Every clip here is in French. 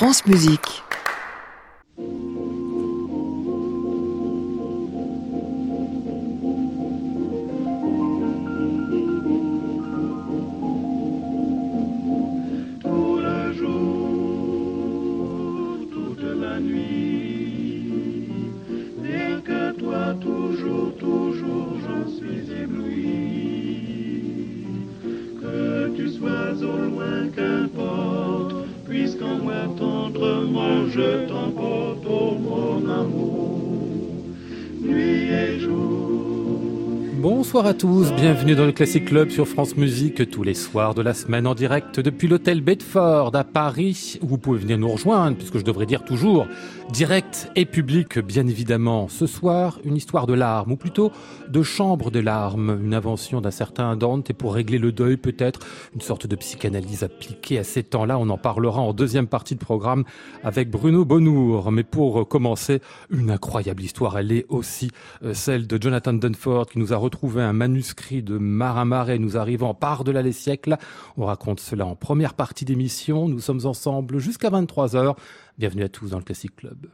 France Musique. Bonsoir à tous, bienvenue dans le Classic Club sur France Musique tous les soirs de la semaine en direct depuis l'hôtel Bedford à Paris où vous pouvez venir nous rejoindre puisque je devrais dire toujours direct et public bien évidemment. Ce soir, une histoire de larmes ou plutôt de chambre de larmes, une invention d'un certain Dante et pour régler le deuil peut-être une sorte de psychanalyse appliquée à ces temps-là. On en parlera en deuxième partie de programme avec Bruno Bonnour. Mais pour commencer, une incroyable histoire, elle est aussi euh, celle de Jonathan Dunford qui nous a retrouvé un manuscrit de Marin Marais nous arrivant par-delà les siècles. On raconte cela en première partie d'émission. Nous sommes ensemble jusqu'à 23h. Bienvenue à tous dans le Classic Club.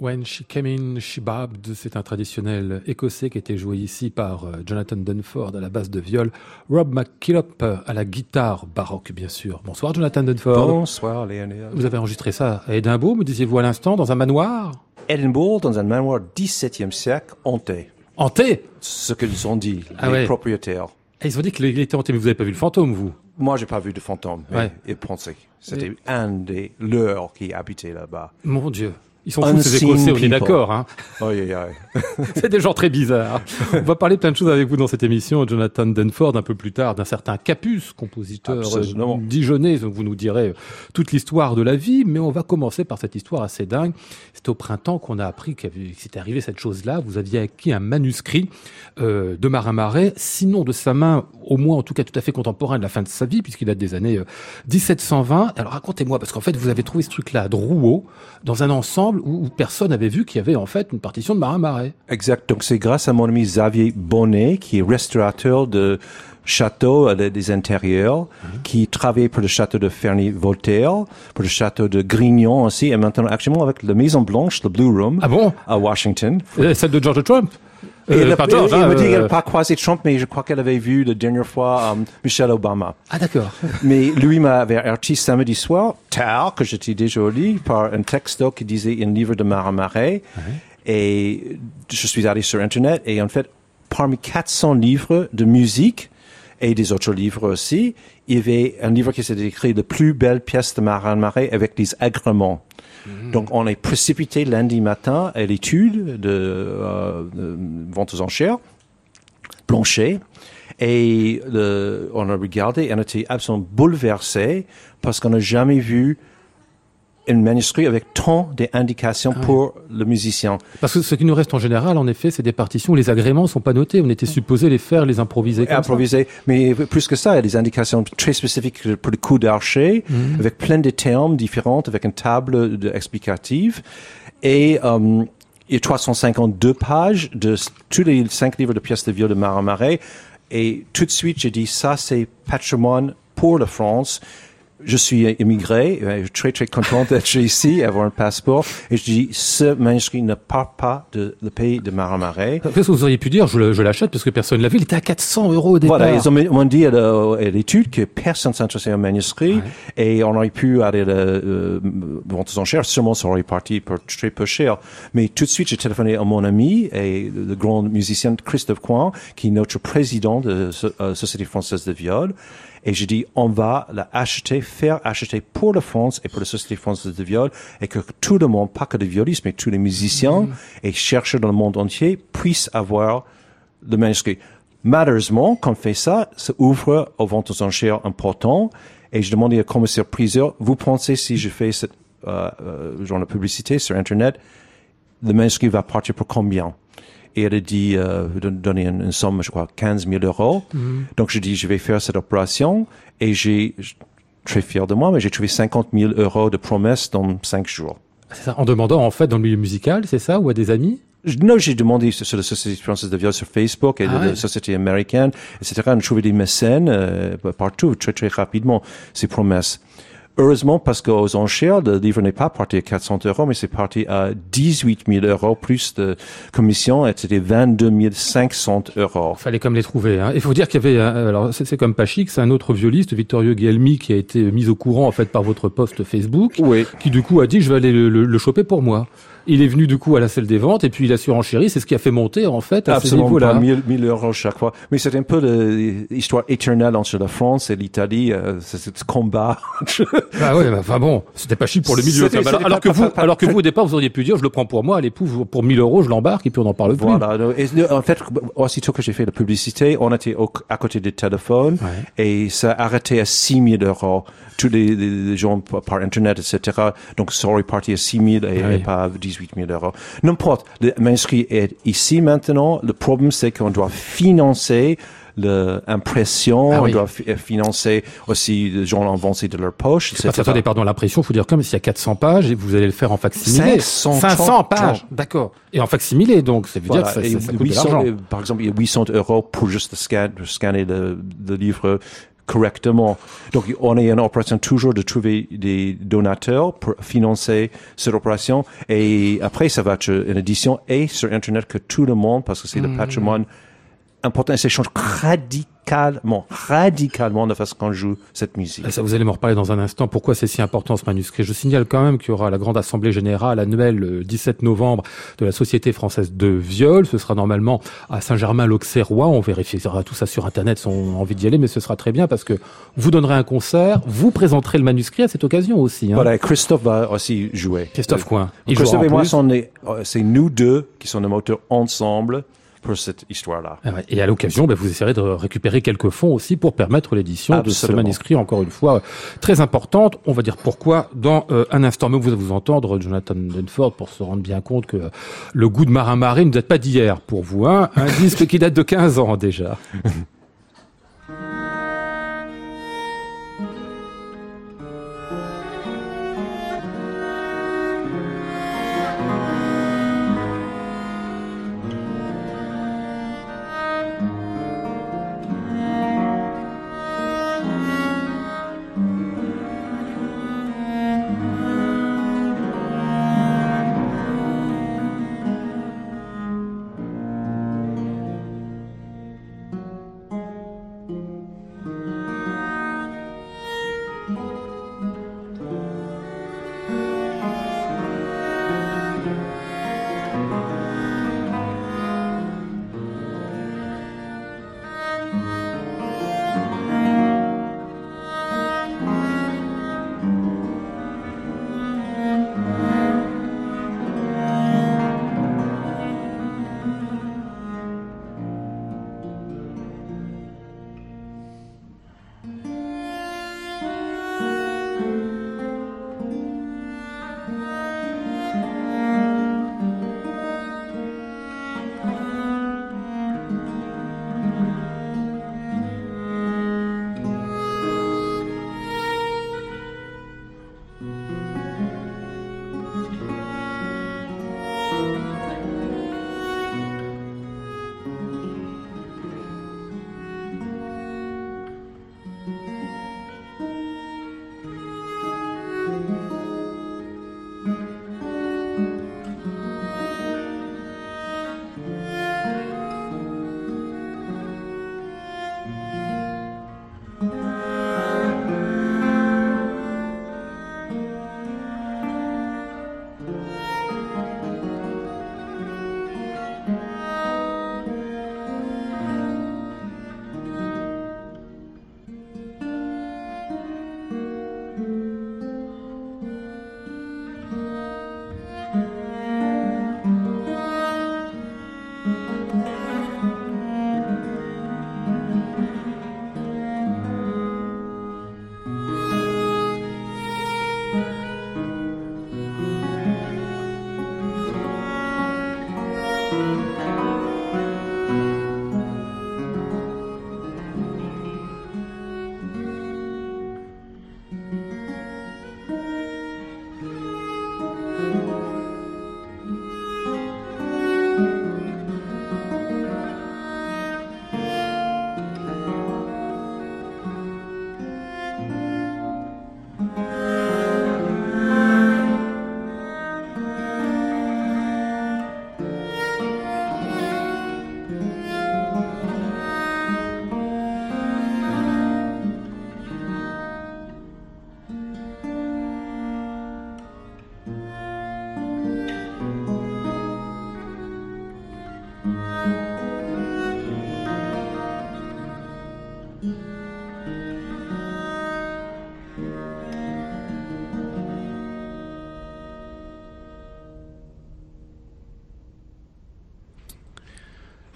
When She Came In, She Babbed, c'est un traditionnel écossais qui a été joué ici par euh, Jonathan Dunford à la basse de viol, Rob McKillop à la guitare baroque, bien sûr. Bonsoir, Jonathan Dunford. Bonsoir, Léonie. Vous avez enregistré ça à Édimbourg, me disiez-vous à l'instant, dans un manoir? Édimbourg, dans un manoir 17e siècle, hanté. Hanté? Ce qu'ils ont dit, Ah les ouais. propriétaires. Ah, Ils ont dit qu'il était hanté, mais vous n'avez pas vu le fantôme, vous? Moi, j'ai pas vu de fantôme, mais Ouais. ils pensaient. C'était un des leurs qui habitait là-bas. Mon Dieu. Ils sont fous, ces Écossais, on est d'accord. Hein. C'est des gens très bizarres. On va parler plein de choses avec vous dans cette émission, Jonathan Denford, un peu plus tard, d'un certain Capus, compositeur euh, Absolument. dijonnais. Vous nous direz euh, toute l'histoire de la vie, mais on va commencer par cette histoire assez dingue. C'est au printemps qu'on a appris qu'il que c'était arrivé cette chose-là. Vous aviez acquis un manuscrit euh, de Marin Marais, sinon de sa main, au moins en tout cas tout à fait contemporain de la fin de sa vie, puisqu'il date des années euh, 1720. Alors racontez-moi, parce qu'en fait vous avez trouvé ce truc-là à Drouot, dans un ensemble où, où personne n'avait vu qu'il y avait en fait une partition de Marin Marais. Exact. Donc, c'est grâce à mon ami Xavier Bonnet, qui est restaurateur de châteaux euh, des intérieurs, qui travaille pour le château de Ferny-Voltaire, pour le château de Grignon aussi, et maintenant actuellement avec la Maison Blanche, le Blue Room, Ah bon? à Washington. Celle de George Trump? Et Euh, elle hein, me dit qu'elle euh, n'a pas croisé Trump, mais je crois qu'elle avait vu la dernière fois euh, Michelle Obama. Ah d'accord. Mais lui m'avait averti samedi soir, tard, que j'étais déjà au lit, par un texto qui disait un livre de Marin Marais. Et je suis allé sur Internet et en fait, parmi 400 livres de musique et des autres livres aussi, il y avait un livre qui s'était écrit Les plus belles pièces de Marin Marais avec des agréments. Donc, on est précipité lundi matin à l'étude de, euh, de vente aux enchères, Blanchet, et le- on a regardé et on était absolument bouleversé parce qu'on n'a jamais vu un manuscrit avec tant d'indications pour le musicien. Parce que ce qui nous reste en général, en effet, c'est des partitions où les agréments sont pas notés. On était supposé les faire, les improviser. Comme ça. improvisé. Mais plus que ça, il y a des indications très spécifiques pour le coup d'archer, Mhm. avec plein de termes différents, avec une table explicative. Et euh, il y a 352 pages de tous les cinq livres de pièces de viol de Marin Marais. Et tout de suite, j'ai dit, ça, c'est patrimoine pour la France. Je suis immigré, euh, je suis très très content d'être ici, avoir un passeport. Et je dis, ce manuscrit ne part pas de le pays de Marin Marais. Qu'est-ce que vous auriez pu dire? Je, le- je l'achète parce que personne l'a vu. Il était à 400 euros au départ. Voilà, ils ont, m'ont dit à l'étude que personne s'intéressait au manuscrit et on aurait pu aller à la euh, vente aux enchères. Sûrement, ça aurait parti pour très peu cher. Mais tout de suite, j'ai téléphoné à mon ami et le grand musicien Christophe Coin, qui est notre président de la euh, Société française de viol. Et j'ai dit, on va l'acheter, faire acheter pour la France et pour la Société française de viol et que tout le monde, pas que les violistes, mais tous les musiciens et chercheurs dans le monde entier puissent avoir le manuscrit. Malheureusement, quand on fait ça, ça ouvre aux ventes aux enchères importantes. Et je demandais au commissaire priseur, vous pensez si je fais cette euh, euh, genre de publicité sur Internet, le manuscrit va partir pour combien? Et elle a dit, euh, don- donner une, une somme, je crois, 15 000 euros. Donc je dis, je vais faire cette opération. Et j'ai, très fier de moi, mais j'ai trouvé 50 000 euros de promesses dans 5 jours. C'est ça, en demandant en fait dans le milieu musical, c'est ça, ou à des amis? Non, j'ai demandé sur la Société française de viol sur Facebook et Ah de ouais. la Société américaine, etc. On a trouvé des mécènes euh, partout, très très rapidement, ces promesses. Heureusement, parce qu'aux enchères, le livre n'est pas parti à 400 euros, mais c'est parti à 18 000 euros, plus de commission, et c'était 22 500 euros. Fallait comme les trouver. Hein. Il faut dire qu'il y avait, euh, alors c'est c'est comme pas chic, c'est un autre violiste, Victorio Guelmi, qui a été mis au courant en fait par votre post Facebook, Oui. qui du coup a dit je vais aller le, le- le choper pour moi. Il est venu du coup à la salle des ventes et puis il a surenchéri. C'est ce qui a fait monter en fait à ces Absolument niveaux-là. pas 1000, 1000 euros chaque fois. Mais c'est un peu l'histoire éternelle entre la France et l'Italie, euh, c'est ce combat. Ah ouais, bah, enfin bon, c'était pas chic pour le milieu. Alors, que vous, alors que vous au départ vous auriez pu dire je le prends pour moi, allez pour, pour 1000 euros je l'embarque et puis on n'en parle plus. Voilà. Et, en fait, aussitôt que j'ai fait la publicité, on était au- à côté des téléphones Ouais. et ça a arrêté à 6 000 euros. Tous les, gens par Internet, etc. Donc, ça aurait parti à 6 000 et, Ah et pas à 18 000 euros. N'importe. Le manuscrit est ici maintenant. Le problème, c'est qu'on doit financer l'impression, Ah oui. on doit fi- financer aussi les gens avancés de leur poche, Parce etc. que, attendez, pardon, l'impression, faut dire comme s'il y a 400 pages et vous allez le faire en facsimilé. 500 500 pages, d'accord. Et en facsimilé, donc, ça veut dire que ça, ça, ça coûte de 800, l'argent. euh, par exemple, il y a 800 euros pour juste scan- scanner le, le livre correctement. Donc, on est en opération toujours de trouver des donateurs pour financer cette opération. Et après, ça va être une édition et sur Internet que tout le monde, parce que c'est le Hmm. patrimoine important, et ça change radicalement, radicalement de façon qu'on joue cette musique. Ça, vous allez m'en reparler dans un instant. Pourquoi c'est si important ce manuscrit? Je signale quand même qu'il y aura la grande assemblée générale annuelle le 17 novembre de la Société française de viol. Ce sera normalement à Saint-Germain-l'Auxerrois. On vérifiera tout ça sur Internet si on a envie d'y aller, mais ce sera très bien parce que vous donnerez un concert, vous présenterez le manuscrit à cette occasion aussi. Hein. Voilà, Christophe va aussi jouer. Christophe Coin. Christophe et moi, euh, c'est nous deux qui sont les moteurs ensemble pour cette histoire-là. Ah. Et à l'occasion, ben, vous essayerez de récupérer quelques fonds aussi pour permettre l'édition de ce manuscrit, encore une fois, très importante. On va dire pourquoi dans euh, un instant. Mais vous allez vous entendre, Jonathan Denford, pour se rendre bien compte que euh, le goût de Marin Marais ne date pas d'hier pour vous. Hein un disque qui date de 15 ans déjà.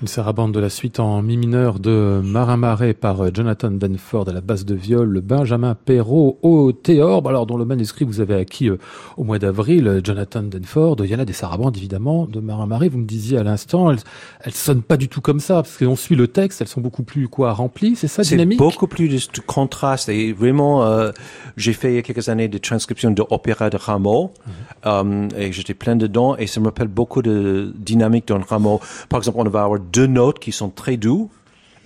Une sarabande de la suite en mi mineur de Marin Marais par euh, Jonathan Danford à la basse de viol, Benjamin Perrault au théorbe, alors dont le manuscrit vous avez acquis euh, au mois d'avril, euh, Jonathan Danford. Il y en a des sarabandes évidemment de Marin Marais. Vous me disiez à l'instant, elles, elles sonnent pas du tout comme ça parce qu'on suit le texte, elles sont beaucoup plus quoi remplies, c'est ça C'est dynamique? beaucoup plus de, contraste. Et vraiment, euh, j'ai fait il y a quelques années des transcriptions de opéra de Rameau. Euh, et j'étais plein dedans. Et ça me rappelle beaucoup de dynamique dans Rameau. Par exemple, on va avoir deux notes qui sont très doux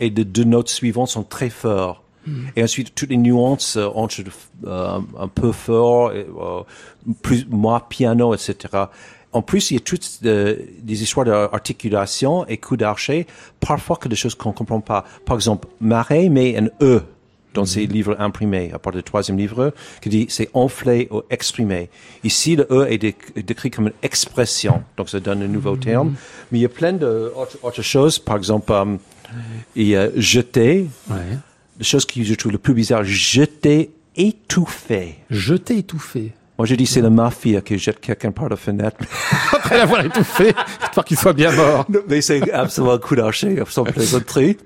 et les deux notes suivantes sont très fortes. Et ensuite, toutes les nuances euh, entre euh, un peu fort, et, euh, plus, moins piano, etc. En plus, il y a toutes des histoires d'articulation et coups d'archer, parfois que des choses qu'on comprend pas. Par exemple, Marais met un E dans ses livres imprimés, à part du troisième livre, qui dit c'est enflé ou exprimé. Ici, le E est, déc- est décrit comme une expression, donc ça donne un nouveau terme. Mais il y a plein d'autres choses, par exemple, euh, il y a jeter, Ouais. la chose qui je trouve le plus bizarre, jeter étouffé. Je t'ai étouffé. Moi, je dis c'est la mafia qui jette quelqu'un par la fenêtre. Après l'avoir étouffé, histoire qu'il soit bien mort. Mais c'est absolument un coup d'archer, sans plaisanterie.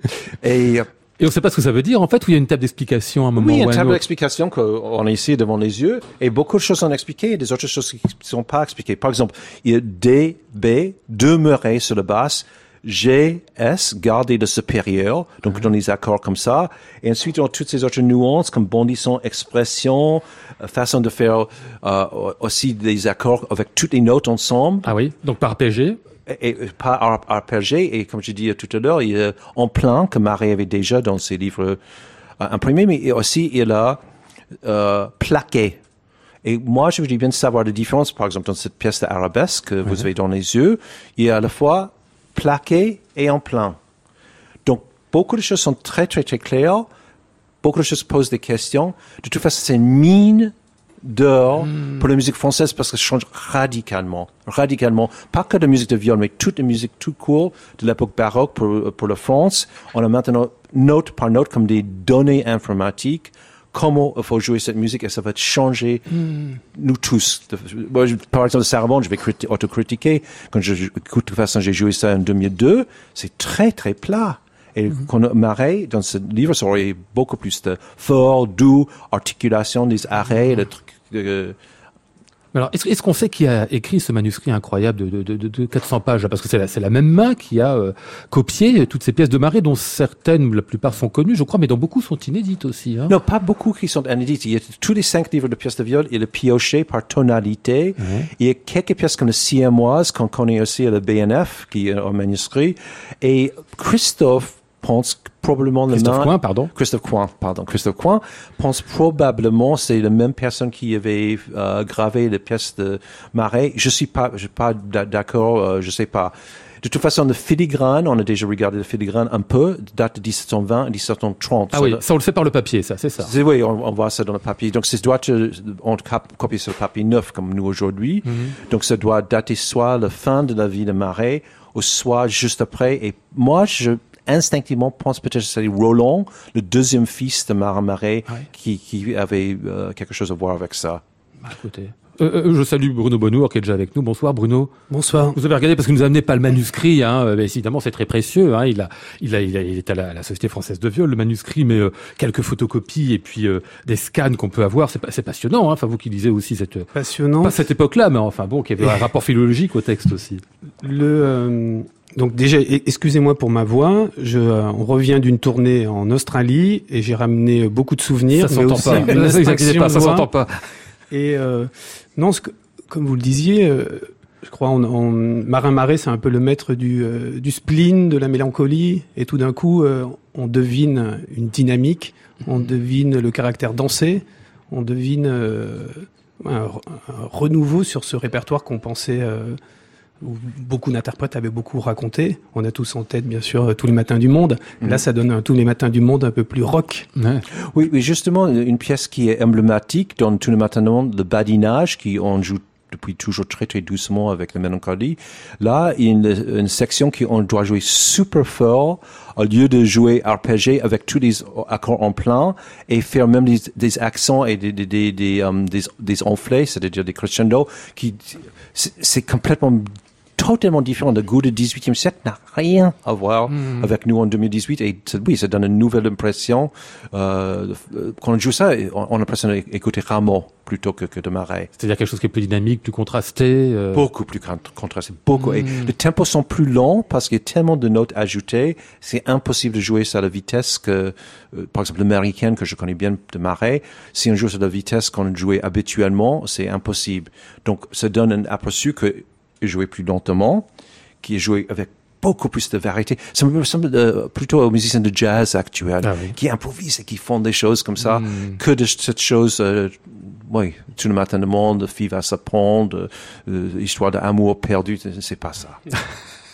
Et euh, Et on ne sait pas ce que ça veut dire, en fait, ou il y a une table d'explication à un moment oui, ou une table d'explication qu'on a ici devant les yeux, et beaucoup de choses sont expliquées, et des autres choses qui ne sont pas expliquées. Par exemple, il y a D, B, demeurer sur la basse, G, S, garder le supérieur, donc dans les accords comme ça. Et ensuite, a toutes ces autres nuances comme bondissant, expression, euh, façon de faire euh, aussi des accords avec toutes les notes ensemble. Ah oui, donc par PG. Et, et pas ar- arpégé, et comme je dis tout à l'heure, il en plein que Marais avait déjà dans ses livres euh, imprimés, mais aussi il a euh, plaqué. Et moi, je voudrais bien savoir la différence, par exemple, dans cette pièce d'arabesque que vous avez dans les yeux, il y a à la fois plaqué et en plein. Donc, beaucoup de choses sont très, très, très claires. Beaucoup de choses posent des questions. De toute façon, c'est une mine d'or pour la musique française parce que ça change radicalement. Radicalement. Pas que de musique de viol, mais toute la musique tout court de l'époque baroque pour, pour la France. On a maintenant note par note comme des données informatiques comment il faut jouer cette musique et ça va changer nous tous. De- moi, je- par exemple, Sarabande, je vais criti- autocritiquer. Quand je, je- écoute, de toute façon, j'ai joué ça en 2002, c'est très, très plat. Et qu'on a Marais, dans ce livre, ça aurait beaucoup plus de fort, doux, articulation des arrêts, le truc, euh, Alors, est-ce, qu'on sait qui a écrit ce manuscrit incroyable de, de, de, de 400 pages Parce que c'est la, même main qui a euh, copié toutes ces pièces de Marais, dont certaines, la plupart sont connues, je crois, mais dont beaucoup sont inédites aussi. Hein. Non, pas beaucoup qui sont inédites. Il y a tous les cinq livres de pièces de viol, il est pioché par tonalité. Il y a quelques pièces comme le siamoise qu'on connaît aussi à la BNF, qui est en manuscrit. Et Christophe pense que probablement le Christophe Coin, pardon. Christophe Coin, pardon, Christophe Coin pense probablement c'est la même personne qui avait euh, gravé les pièces de Marais. Je suis pas, je suis pas d'a- d'accord, euh, je sais pas. De toute façon, le filigrane, on a déjà regardé le filigrane un peu, date de 1720 et 1730. Ah Ça, oui, ça on le sait par le papier, ça, c'est ça. c'est oui, on, on voit ça dans le papier. Donc, ça doit être, on copie sur le papier neuf comme nous aujourd'hui. Donc, ça doit dater soit la fin de la vie de Marais, ou soit juste après. Et moi, je instinctivement pense peut-être que c'est Roland, le deuxième fils de Marin Marais, Ouais. qui, qui avait euh, quelque chose à voir avec ça. Bah, écoutez. Euh, euh, je salue Bruno Bonnour qui est déjà avec nous. Bonsoir Bruno. Bonsoir. Vous avez regardé parce qu'il nous a amené pas le manuscrit, hein, évidemment c'est très précieux. Hein, il, a, il, a, il, a, il est à la, à la Société française de viol, le manuscrit, mais euh, quelques photocopies et puis euh, des scans qu'on peut avoir, c'est pas- c'est passionnant. Hein, enfin vous qui lisez aussi cette Passionnant. pas cette époque-là, mais enfin bon, qui avait un rapport philologique au texte aussi. Le, euh, donc déjà, e- excusez-moi pour ma voix. Je, euh, on revient d'une tournée en Australie et j'ai ramené beaucoup de souvenirs, Ça s'entend pas. ça s'entend pas. Et euh, non, ce que- comme vous le disiez, euh, je crois, on, on, Marin Marais, c'est un peu le maître du, euh, du spleen, de la mélancolie, et tout d'un coup, euh, on devine une dynamique, on devine le caractère dansé, on devine euh, un, un renouveau sur ce répertoire qu'on pensait. Où beaucoup d'interprètes avaient beaucoup raconté. On a tous en tête, bien sûr, euh, tous les matins du monde. Là, ça donne un tous les matins du monde un peu plus rock. Ouais. Oui, oui, justement, une pièce qui est emblématique dans tout le maintenant, le badinage, qui on joue depuis toujours très très doucement avec la mélancolie. Là, il y a une, une section qui on doit jouer super fort au lieu de jouer arpégé avec tous les accords en plein et faire même des, des accents et des des des des, euh, des, des enflés, c'est-à-dire des crescendo, qui c'est complètement totalement différent. Le goût du 18e siècle n'a rien à voir avec nous en 2018. Et oui, ça donne une nouvelle impression. Euh, euh, quand on joue ça, on, on a l'impression d'écouter Rameau plutôt que, que de Marais. C'est-à-dire quelque chose qui est plus dynamique, plus contrasté. euh, Beaucoup plus cont- contrasté, beaucoup. Et les tempos sont plus lents parce qu'il y a tellement de notes ajoutées. C'est impossible de jouer ça à la vitesse que, euh, par exemple, l'américaine que je connais bien de Marais. Si on joue sur la vitesse qu'on jouait habituellement, c'est impossible. Donc, ça donne un aperçu que joué plus lentement, qui est joué avec beaucoup plus de variété. Ça me ressemble euh, plutôt aux musiciens de jazz actuels Ah oui. qui improvisent et qui font des choses comme ça Mm. que de cette chose. euh, oui, tout le matin le monde, fille va s'apprendre, euh, histoire d'amour perdu, c'est pas ça.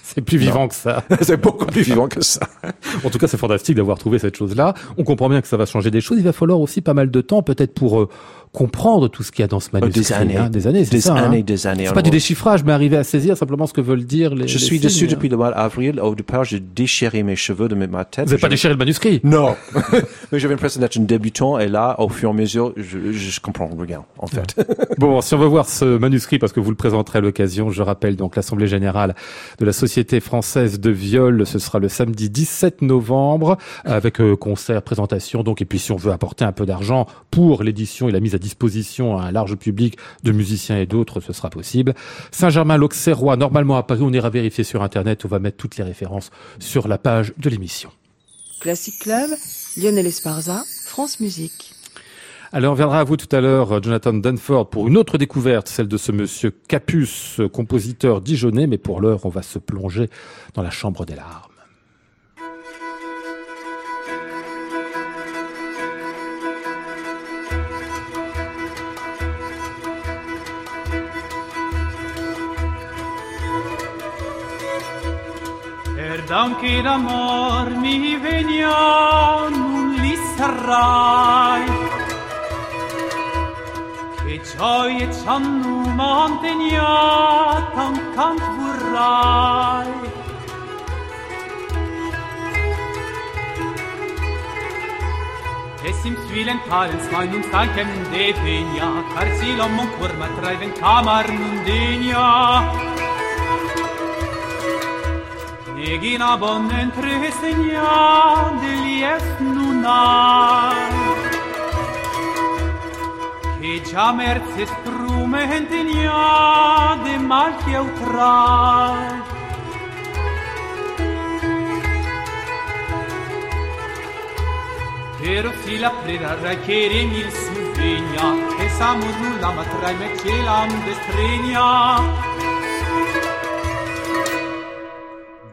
C'est plus vivant que ça. c'est beaucoup plus vivant que ça. En tout cas, c'est fantastique d'avoir trouvé cette chose-là. On comprend bien que ça va changer des choses. Il va falloir aussi pas mal de temps, peut-être, pour euh, comprendre tout ce qu'il y a dans ce manuscrit. des années. hein. Des années, c'est Des ça. hein. années, des années. C'est pas du déchiffrage, mais arriver à saisir simplement ce que veulent dire les. Je les suis dessus depuis le mois d'avril. Au départ, j'ai déchiré mes cheveux de ma tête. Vous n'avez pas déchiré le manuscrit? Non. Mais j'avais l'impression d'être un débutant et là, au fur et à mesure, je, je comprends rien, en fait. Bon, si on veut voir ce manuscrit, parce que vous le présenterez à l'occasion, je rappelle donc l'Assemblée Générale de la Société Française de Viol, ce sera le samedi 17 novembre, avec euh, concert, présentation, donc, et puis si on veut apporter un peu d'argent pour l'édition et la mise à disposition à un large public de musiciens et d'autres, ce sera possible. Saint-Germain-l'Auxerrois, normalement à Paris, on ira vérifier sur Internet, on va mettre toutes les références sur la page de l'émission. Classic Club, Lionel Esparza, France Musique. Alors, on viendra à vous tout à l'heure, euh, Jonathan Danford, pour une autre découverte, celle de ce monsieur Capus, euh, compositeur dijonnais, mais pour l'heure, on va se plonger dans la chambre des larmes. Perdown che d'amor mi vegnon un li sarai Che gioie c'hanno mantegna tan cant vorrai Es im svilen Hals mein uns dankem de penia Carcilom un curma traiven camar mundenia Carcilom eg in abonnen tresegnan degli est nunar. Che già merze strumenti de malti autrar. Pero si la preda rachere mil suvegna, che samus nulla ma trai me celam destregna,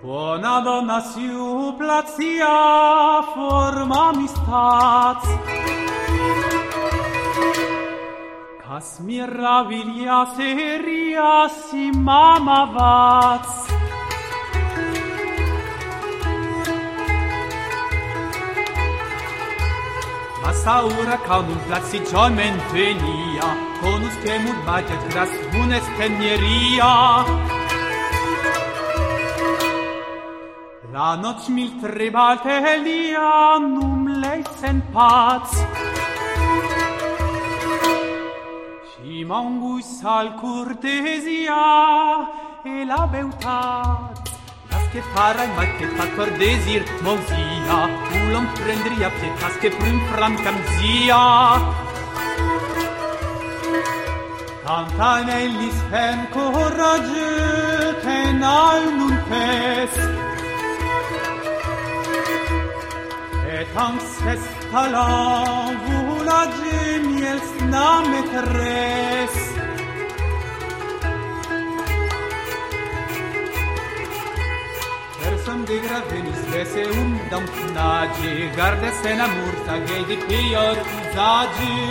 Buona donna siu placia forma mi stats Cas miravilia seria si mama vats Ma saura caunum placi giormen venia Conus che magiat gras unes tenieria La noc mil tribalte elia num leicen paz. Si mongus al cortesia e la beutat. Las che fara in mal che fa cor desir mon sia, ulom prendria pietas che prim fram cam sia. Canta in ellis fem corage, che nal nun pest. Bekam ses kalavuna cemiyels namet res Persam digra venis vese um dam knagi Garde se na murta gedi pior uzagi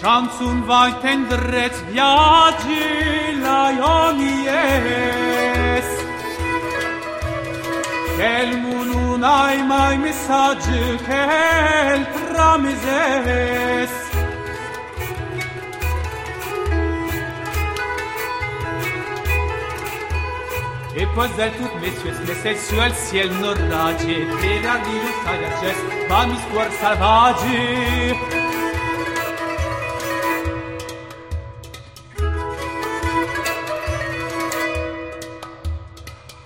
Şansun vay tendret viaggi la ionies che il mu non hai mai messaggi che il tramises E poi del tut messius messes su al ciel nordaci, te da di lusagas, va mi scuor salvaggi.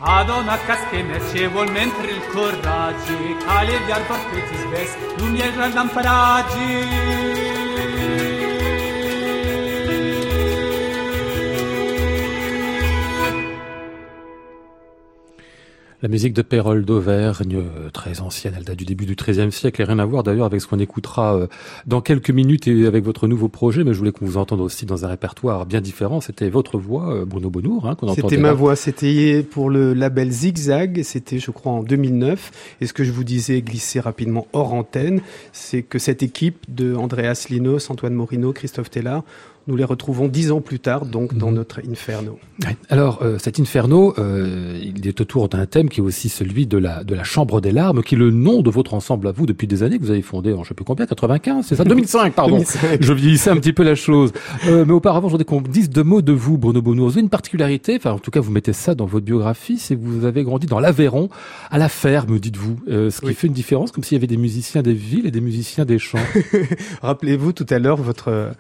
Ad una caschena scevol mentre il coraggio, cali e gli arborti svesti, lumiere a lamparaggi. La musique de Pérol d'Auvergne, euh, très ancienne, elle date du début du XIIIe siècle et rien à voir d'ailleurs avec ce qu'on écoutera euh, dans quelques minutes et avec votre nouveau projet, mais je voulais qu'on vous entende aussi dans un répertoire bien différent. C'était votre voix, euh, Bruno Bonour, hein, qu'on entendait. C'était ma voix, c'était pour le label Zigzag, c'était je crois en 2009. Et ce que je vous disais, glisser rapidement hors antenne, c'est que cette équipe de Andreas Linos, Antoine Morino, Christophe Tella, nous les retrouvons dix ans plus tard, donc dans Mhm. notre Inferno. Alors, euh, cet Inferno, euh, il est autour d'un thème qui est aussi celui de la, de la Chambre des larmes, qui est le nom de votre ensemble à vous depuis des années, que vous avez fondé en je sais plus combien, 95, c'est ça? 2005, pardon 2005. Je vieillissais un petit peu la chose. Euh, mais auparavant, je voudrais qu'on dise deux mots de vous, Bruno Bonneau. Vous avez une particularité, enfin en tout cas vous mettez ça dans votre biographie, c'est que vous avez grandi dans l'Aveyron, à la ferme, dites-vous. Ce qui Oui. fait une différence, comme s'il y avait des musiciens des villes et des musiciens des champs. Rappelez-vous tout à l'heure votre euh,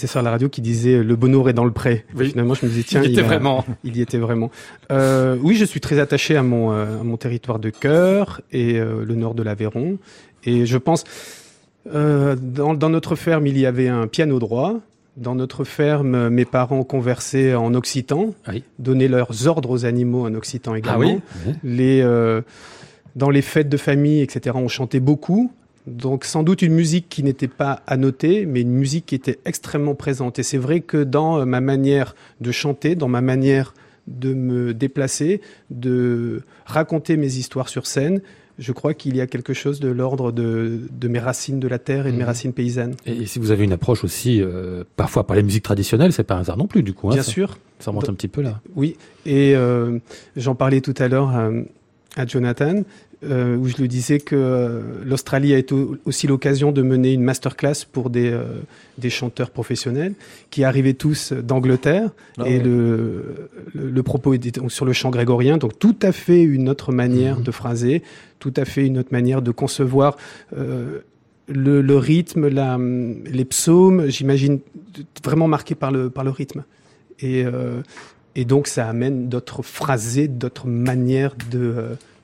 prédécesseur à la radio qui disait euh, le bonheur est dans le pré. Oui. Finalement, je me disais tiens, il était a- vraiment. il y était vraiment. Euh, oui, je suis très attaché à mon euh, à mon territoire de cœur et euh, le nord de l'Aveyron. Et je pense euh, dans dans notre ferme il y avait un piano droit. Dans notre ferme, mes parents conversaient en occitan, Oui. donnaient leurs ordres aux animaux en occitan également. Ah oui, oui. Les, dans les fêtes de famille, etc., on chantait beaucoup. Donc sans doute une musique qui n'était pas à noter, mais une musique qui était extrêmement présente. Et c'est vrai que dans euh, ma manière de chanter, dans ma manière de me déplacer, de raconter mes histoires sur scène, je crois qu'il y a quelque chose de l'ordre de, de mes racines de la terre et de mes Mhm. racines paysannes. Et, et si vous avez une approche aussi, euh, parfois par les musiques traditionnelles, c'est pas un hasard non plus, du coup. hein, Bien ça, sûr, Ça remonte un petit peu là. Oui, et euh, j'en parlais tout à l'heure à, à Jonathan, euh, où je lui disais que euh, l'Australie a été au- aussi l'occasion de mener une masterclass pour des, euh, des chanteurs professionnels qui arrivaient tous d'Angleterre. Ah et ouais. le, le, le propos était donc sur le chant grégorien, donc tout à fait une autre manière Mhm. de phraser, tout à fait une autre manière de concevoir. le, le rythme, la, les psaumes, j'imagine vraiment marqués par le, par le rythme. Et, et donc, ça amène d'autres phrasés, d'autres manières de,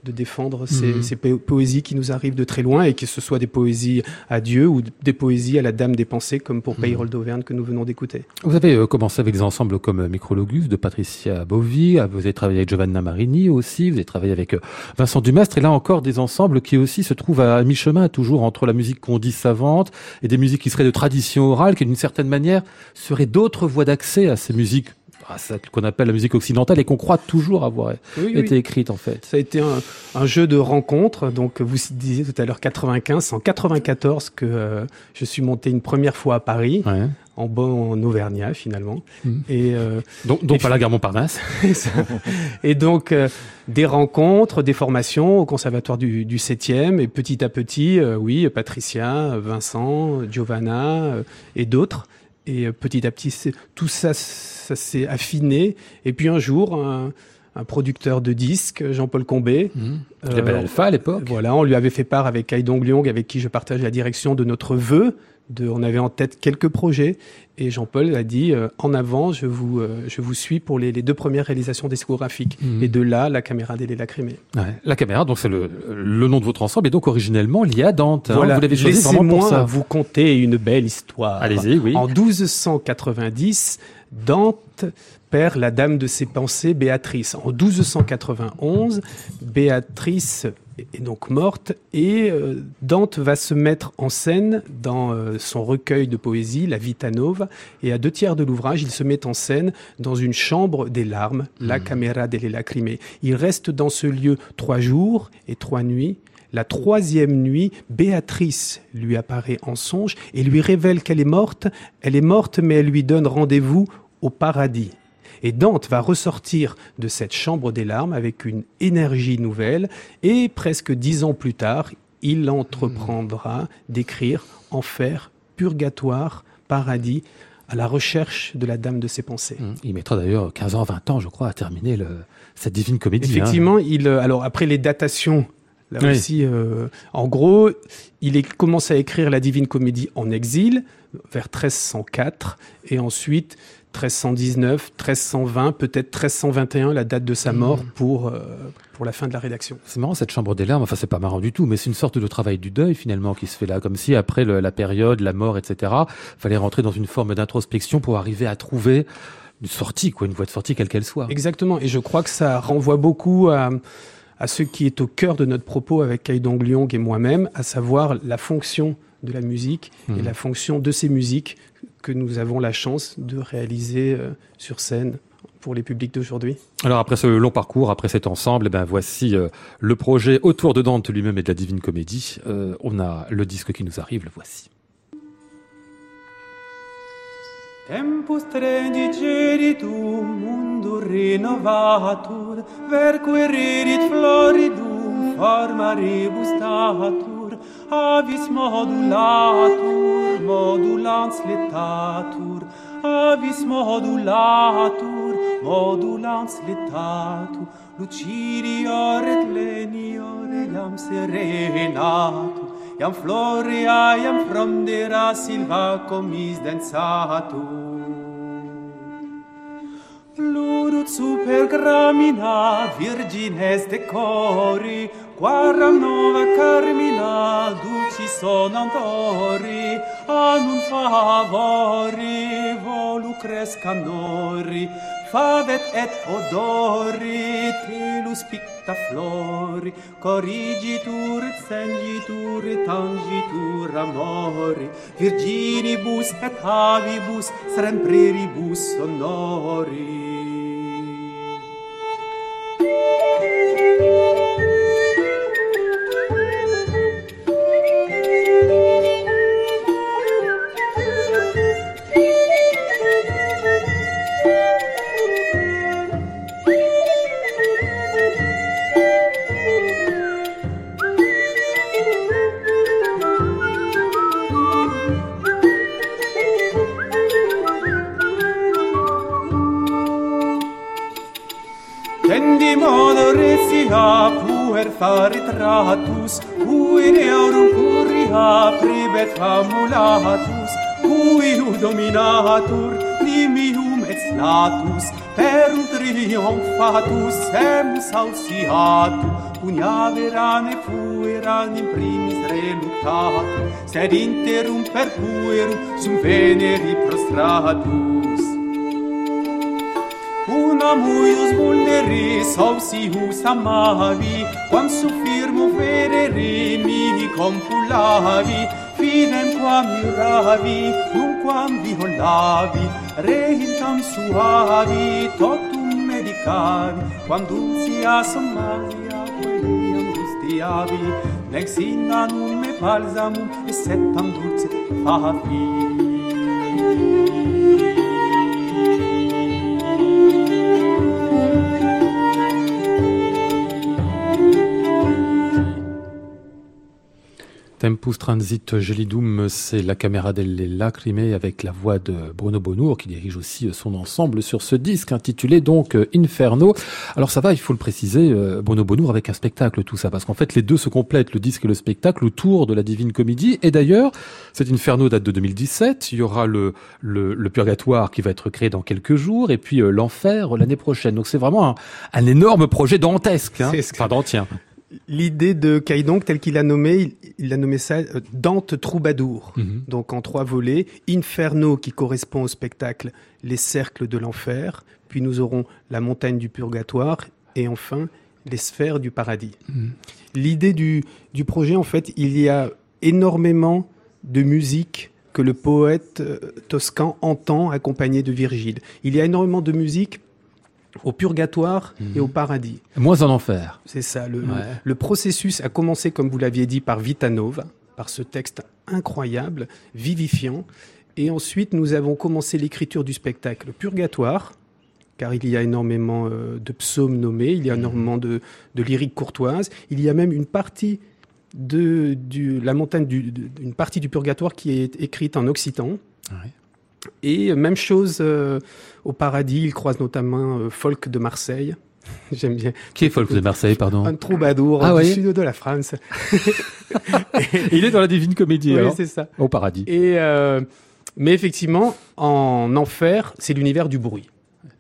de défendre ces, Mhm. ces poésies qui nous arrivent de très loin, et que ce soit des poésies à Dieu ou des poésies à la Dame des Pensées, comme pour Mhm. Payroll d'Auvergne que nous venons d'écouter. Vous avez euh, commencé avec des ensembles comme euh, Micrologus de Patricia Bovi, ah, vous avez travaillé avec Giovanna Marini aussi, vous avez travaillé avec euh, Vincent Dumestre, et là encore des ensembles qui aussi se trouvent à mi-chemin, toujours entre la musique qu'on dit savante et des musiques qui seraient de tradition orale, qui d'une certaine manière seraient d'autres voies d'accès à ces musiques, à celle qu'on appelle la musique occidentale et qu'on croit toujours avoir Oui, été écrite en fait. Ça a été un, un jeu de rencontre. Donc, vous disiez tout à l'heure 95, c'est en 94 que euh, je suis monté une première fois à Paris, Ouais. en bon en Auvergnat finalement. Mhm. Et euh, Donc, donc Et pas la gare Montparnasse. Et donc, euh, des rencontres, des formations au conservatoire du, du 7e, et petit à petit, oui, Patricia, Vincent, Giovanna et d'autres. Et euh, petit à petit, tout ça, ça s'est affiné. Et puis un jour, un, un producteur de disques, Jean-Paul Combet, Mmh. euh, Alpha à l'époque. voilà, on lui avait fait part avec Kai Dong Lyong, avec qui je partage la direction de notre vœu. De, on avait en tête quelques projets et Jean-Paul a dit euh, en avant, je vous, euh, je vous suis pour les, les deux premières réalisations discographiques. Mhm. Et de là, la caméra des lacrymées. Ouais. La caméra, donc c'est le, le nom de votre ensemble, et donc originellement lié à Dante. hein. voilà, Vous l'avez choisi vraiment pour ça. vous conter une belle histoire. Allez-y, oui. En 1290, Dante perd la dame de ses pensées, Béatrice. En 1291, Béatrice est donc morte et euh, Dante va se mettre en scène dans euh, son recueil de poésie, La Vita Nova, et à deux tiers de l'ouvrage, il se met en scène dans une chambre des larmes, la Camera delle Lacrime. Il reste dans ce lieu trois jours et trois nuits. La troisième nuit, Béatrice lui apparaît en songe et lui révèle qu'elle est morte. Elle est morte, mais elle lui donne rendez-vous au paradis. Et Dante va ressortir de cette chambre des larmes avec une énergie nouvelle et presque dix ans plus tard, il entreprendra d'écrire Enfer, Purgatoire, Paradis à la recherche de la dame de ses pensées. Mmh. Il mettra d'ailleurs 15 ans, 20 ans, je crois, à terminer le, cette divine comédie. hein. Effectivement, il, euh, alors après les datations, là Oui. aussi, euh, en gros, il commence à écrire la Divine Comédie en exil vers 1304 et ensuite 1319, 1320, peut-être 1321, la date de sa mort pour, euh, pour la fin de la rédaction. C'est marrant cette chambre des larmes, enfin c'est pas marrant du tout, mais c'est une sorte de travail du deuil finalement qui se fait là, comme si après le- la période, la mort, etc., fallait rentrer dans une forme d'introspection pour arriver à trouver une sortie, quoi, une voie de sortie quelle qu'elle soit. Exactement, et je crois que ça renvoie beaucoup à, à ce qui est au cœur de notre propos avec Kaidong Lyong et moi-même, à savoir la fonction de la musique et Mhm. la fonction de ces musiques que nous avons la chance de réaliser euh, sur scène pour les publics d'aujourd'hui. Alors après ce long parcours, après cet ensemble, eh ben voici euh, le projet autour de Dante lui-même et de la Divine Comédie. Euh, on a le disque qui nous arrive, le voici. Tempus mundum renovatur, verque rerit floridum, forma rebus datur, avis modulatur modulans letatur avis modulatur modulans letatur lucilior et lenior iam serenatur. Iam floria iam frondera silva comis densatur. Plurut super gramina virgines decori quaram nova carmina dulci sonantori annun favori volu crescam nori favet et odori trilus picta flori corrigitur sengitur tangitur amori virginibus et avibus sempreribus sonori Thank you. modo resia puer faritratus, cui reorum curia pribet famulatus, cui dominatur nimium et natus, perum triumphatus emus ausiatu, puniaverane fueran in primis reluctatu, sed interum per puerum sum veneri prostratus muius mulleris ausius amavi quam suffirmo vereri mihi compulavi finem quam iravi nunquam quam viholavi rehintam suavi totum medicavi. Quam dulcia sommalia quae angustiavi nec sinanum me et essetam dulce favi. Tempus Transit Gelidum, c'est la caméra delle Lacrime avec la voix de Bruno Bonour qui dirige aussi son ensemble sur ce disque intitulé donc euh, Inferno. Alors ça va, il faut le préciser, euh, Bruno Bonour avec un spectacle tout ça, parce qu'en fait les deux se complètent, le disque et le spectacle autour de la Divine Comédie. Et d'ailleurs, cet Inferno date de 2017, il y aura le, le, le Purgatoire qui va être créé dans quelques jours, et puis euh, l'Enfer l'année prochaine. Donc c'est vraiment un, un énorme projet dantesque, hein, enfin dantien. L'idée de Kaidong, tel qu'il a nommé, il, a nommé ça euh, Dante Troubadour. Mhm. Donc en trois volets. Inferno qui correspond au spectacle Les cercles de l'enfer. Puis nous aurons la montagne du purgatoire. Et enfin les sphères du paradis. Mhm. L'idée du, du projet, en fait, il y a énormément de musique que le poète euh, toscan entend accompagné de Virgile. Il y a énormément de musique au purgatoire et au paradis. Moins en enfer. C'est ça. Le, le- Ouais. le processus a commencé, comme vous l'aviez dit, par Vitanova, par ce texte incroyable, vivifiant. Et ensuite, nous avons commencé l'écriture du spectacle Purgatoire, car il y a énormément euh, de psaumes nommés, il y a énormément de, de lyriques courtoises. Il y a même une partie de du, la montagne, du, de- une partie du Purgatoire qui est écrite en occitan. Ouais. Et même chose euh, au paradis, il croise notamment euh, Folk de Marseille. J'aime bien. Qui est Folk de Marseille, pardon Un troubadour Ah du oui. sud de la France. Il est dans la Divine Comédie, Oui, c'est ça. Au paradis. Et euh, mais effectivement, en enfer, c'est l'univers du bruit.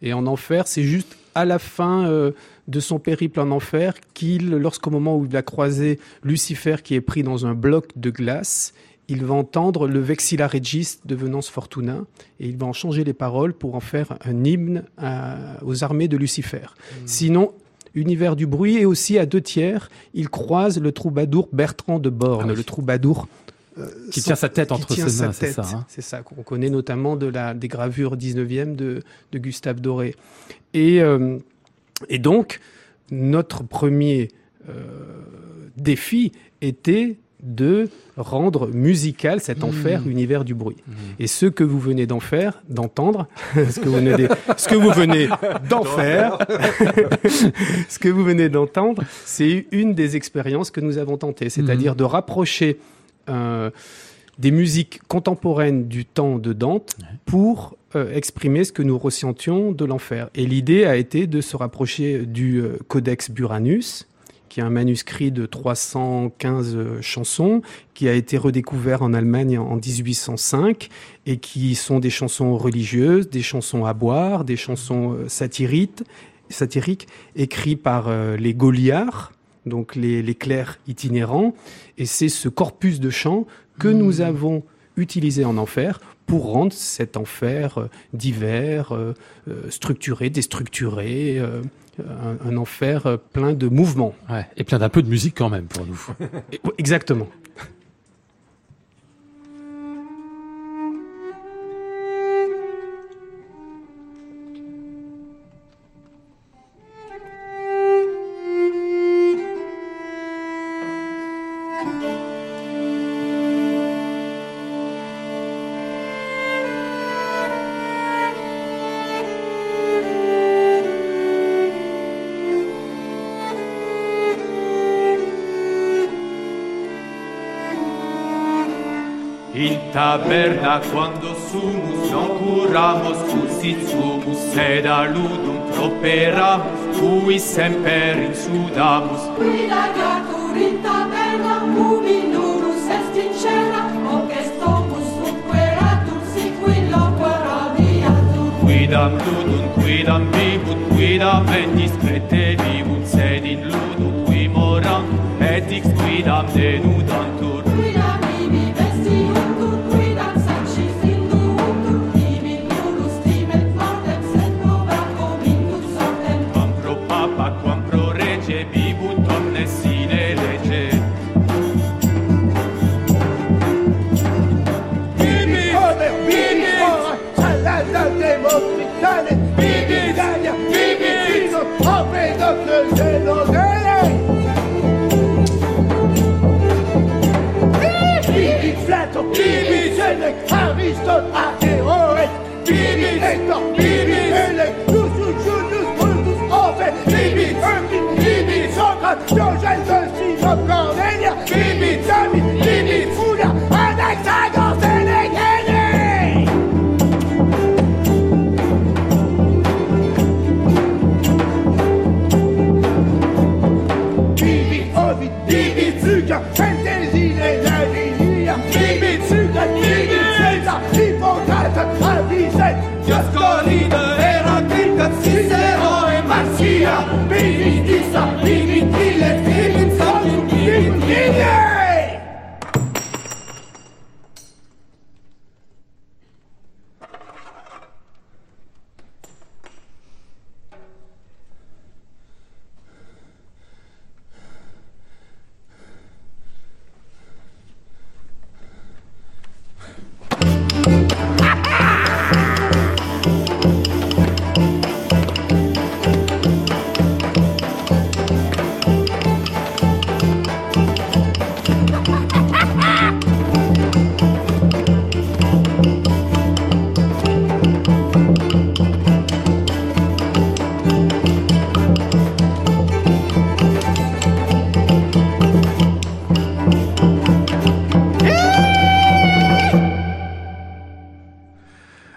Et en enfer, c'est juste à la fin euh, de son périple en enfer qu'il, lorsqu'au moment où il va croiser Lucifer qui est pris dans un bloc de glace, il va entendre le Vexilla Regis de Venance Fortuna et il va en changer les paroles pour en faire un hymne à- aux armées de Lucifer. Sinon, univers du bruit, et aussi à deux tiers, il croise le troubadour Bertrand de Borne, Ah oui. le troubadour euh, Qui tient sa tête entre ses mains, c'est ça. hein C'est ça qu'on connaît notamment de la, des gravures 19e de, de Gustave Doré. Et, euh, et donc, notre premier euh, défi était de rendre musical cet enfer Mmh. univers du bruit. Et ce que vous venez d'en faire, d'entendre, ce que vous venez, de- ce que vous venez d'en faire, ce que vous venez d'entendre, c'est une des expériences que nous avons tentées, c'est-à-dire de rapprocher euh, des musiques contemporaines du temps de Dante pour euh, exprimer ce que nous ressentions de l'enfer. Et l'idée a été de se rapprocher du euh, Codex Buranus, qui est un manuscrit de 315 chansons, qui a été redécouvert en Allemagne en 1805, et qui sont des chansons religieuses, des chansons à boire, des chansons euh, satiriques, satiriques écrites par euh, les Gauliards, donc les, les clercs itinérants. Et c'est ce corpus de chants que nous avons utilisé en enfer pour rendre cet enfer euh, divers, euh, euh, structuré, déstructuré, euh, un, un enfer euh, plein de mouvements. Ouais. Et plein d'un peu de musique quand même pour nous. Exactement. taberna quando sumus concurramus cusit sumus sed aludum properamus cui semper insudamus quida gatur in taberna ubi nulus est in cera hoc est opus superatur si qui loqua radiatur quidam ludum quidam vivut quidam vendis prete vivut sed in ludum qui moram etix quidam denudant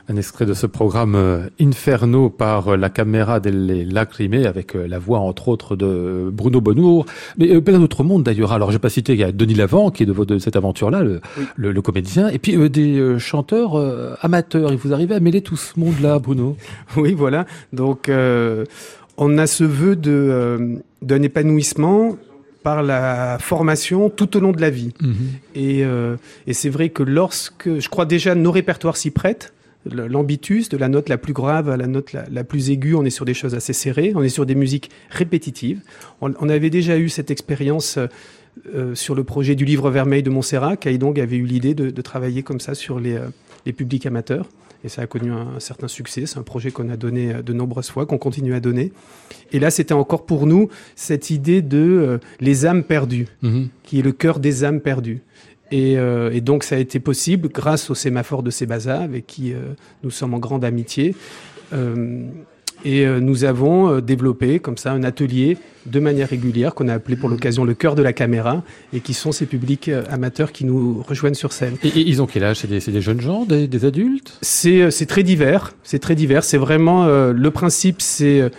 Un extrait de ce programme euh, Inferno par euh, la caméra delle Lacrime avec euh, la voix entre autres de Bruno Bonnour, mais plein d'autres mondes d'ailleurs. Alors j'ai pas cité, il y a Denis Lavant qui est de, cette aventure-là, le, le, le comédien, et puis euh, des chanteurs euh, amateurs. Et vous arrivez à mêler tout ce monde-là, Bruno? Oui, voilà. Donc, euh, on a ce vœu de, d'un épanouissement par la formation tout au long de la vie. Et, euh, et c'est vrai que lorsque, je crois déjà, nos répertoires s'y prêtent. L'ambitus, de la note la plus grave à la note la, la plus aiguë. On est sur des choses assez serrées, on est sur des musiques répétitives. On, on avait déjà eu cette expérience euh, euh, sur le projet du livre vermeil de Montserrat. Kaidong avait eu l'idée de, de travailler comme ça sur les, euh, les publics amateurs. Et ça a connu un, un certain succès. C'est un projet qu'on a donné de nombreuses fois, qu'on continue à donner. Et là, c'était encore pour nous cette idée de euh, les âmes perdues, Mhm. qui est le cœur des âmes perdues. Et, euh, et donc, ça a été possible grâce au sémaphore de Sébaza, avec qui euh, nous sommes en grande amitié. Euh, et nous avons développé comme ça un atelier de manière régulière qu'on a appelé pour l'occasion le cœur de la caméra et qui sont ces publics amateurs qui nous rejoignent sur scène. Et, et ils ont quel âge? C'est des, jeunes gens, des, des adultes? C'est très divers, c'est très divers. C'est vraiment le principe, c'est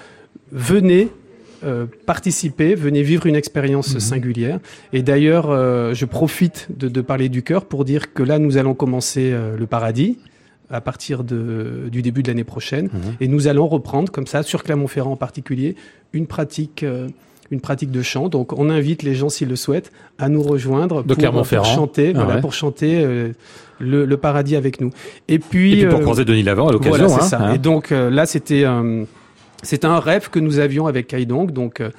venez euh, participer, venez vivre une expérience singulière. Et d'ailleurs, euh, je profite de, de parler du cœur pour dire que là, nous allons commencer euh, le paradis à partir de, du début de l'année prochaine, et nous allons reprendre comme ça sur Clermont-Ferrand en particulier une pratique. euh, une pratique de chant. Donc, on invite les gens, s'ils le souhaitent, à nous rejoindre De pour, chanter, Ah voilà, ouais. pour chanter euh, le, le paradis avec nous. Et puis, Et puis pour euh, croiser Denis Lavant à l'occasion. voilà, c'est hein, ça. hein. Et donc euh, là, c'était c'était un rêve que nous avions avec Kaidong. Donc euh,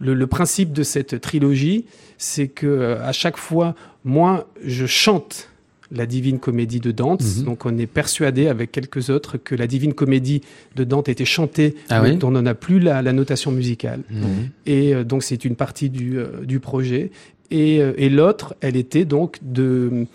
le, le principe de cette trilogie, c'est que euh, à chaque fois, moi, je chante la Divine Comédie de Dante. Mhm. Donc on est persuadé avec quelques autres que la Divine Comédie de Dante était chantée, Ah oui dont on n'a plus la, la notation musicale. Mhm. Et euh, donc c'est une partie du, du projet. Et, et l'autre, elle était donc de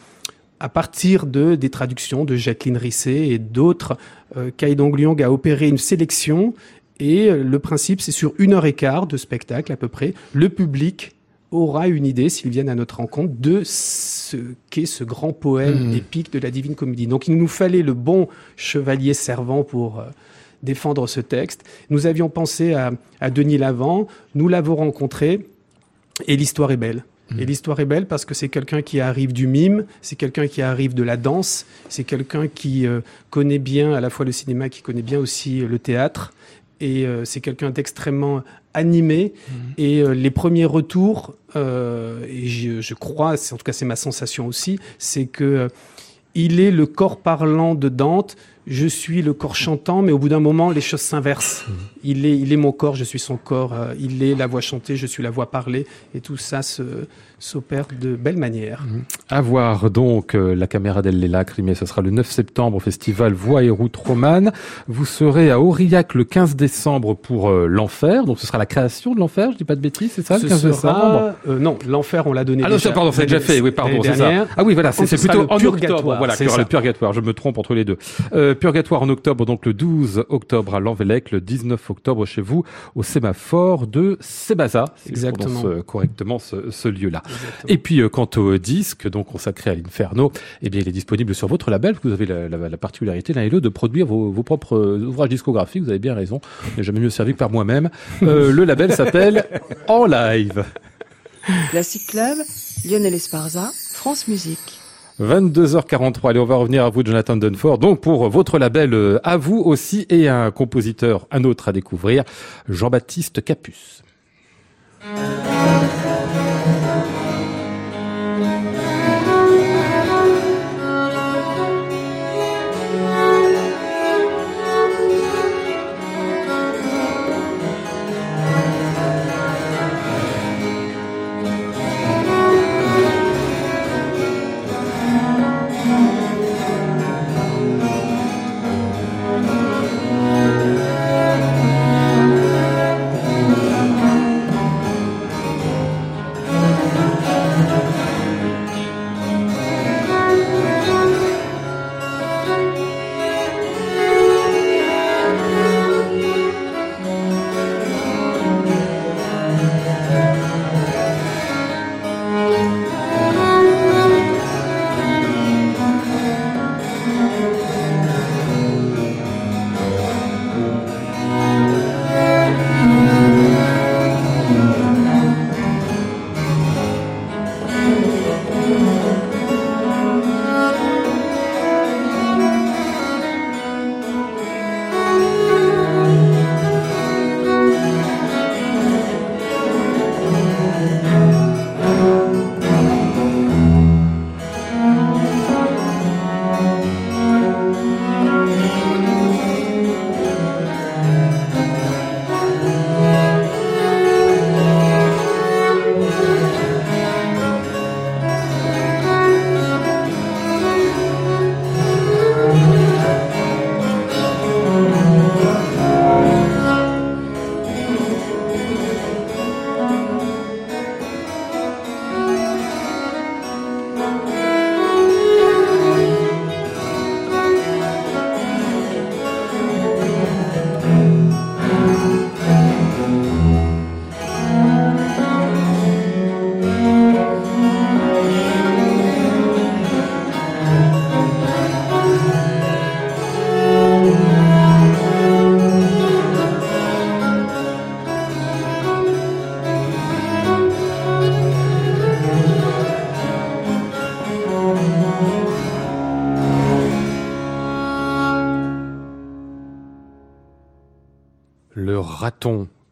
à partir de des traductions de Jacqueline Risset et d'autres, euh, Kai Dong Liang a opéré une sélection et euh, le principe c'est sur une heure et quart de spectacle à peu près, le public aura une idée, s'ils viennent à notre rencontre, de ce qu'est ce grand poème Mhm. épique de la Divine Comédie. Donc il nous fallait le bon chevalier servant pour euh, défendre ce texte. Nous avions pensé à, à Denis Lavant, nous l'avons rencontré, et l'histoire est belle. Et l'histoire est belle parce que c'est quelqu'un qui arrive du mime, c'est quelqu'un qui arrive de la danse, c'est quelqu'un qui euh, connaît bien à la fois le cinéma, qui connaît bien aussi le théâtre, et euh, c'est quelqu'un d'extrêmement animé. Et euh, les premiers retours, euh, et je, je crois, c'est- en tout cas c'est ma sensation aussi, c'est que il est le corps parlant de Dante, je suis le corps chantant, mais au bout d'un moment, les choses s'inversent. Il est, il est mon corps, je suis son corps. euh, il est la voix chantée, je suis la voix parlée. Et tout ça s'opère de belle manière. À voir donc euh, la caméra d'Elle Lacrimée, ce sera le 9 septembre au festival Voix et Route Romane. Vous serez à Aurillac le 15 décembre pour euh, l'Enfer, donc ce sera la création de l'Enfer, je dis pas de bêtises, c'est ça le Ce 15 décembre? euh, non, l'enfer, on l'a donné Ah non, déjà. ça, pardon, c'est déjà fait, oui, pardon, c'est ça. Ah oui, voilà, c'est plutôt en octobre. Voilà, c'est le purgatoire, je me trompe entre les deux. Purgatoire en octobre, donc le 12 octobre à Lanvellec, le 19 octobre chez vous, au sémaphore de Sébaza. Exactement. prononce, euh, correctement ce, ce lieu-là. Et puis, euh, quant au disque, donc consacré à l'Inferno, eh bien, il est disponible sur votre label, vous avez la, la- la particularité, l'un et l'autre, de produire vos, vos propres euh, ouvrages discographiques. Vous avez bien raison. Je n'ai jamais mieux servi que par moi-même. Euh, le label s'appelle En Live. Classic Club, Lionel Esparza, France Musique. 22h43. Allez, on va revenir à vous, Jonathan Dunford. Donc, pour votre label, euh, à vous aussi, et un compositeur, un autre à découvrir, Jean-Baptiste Capus.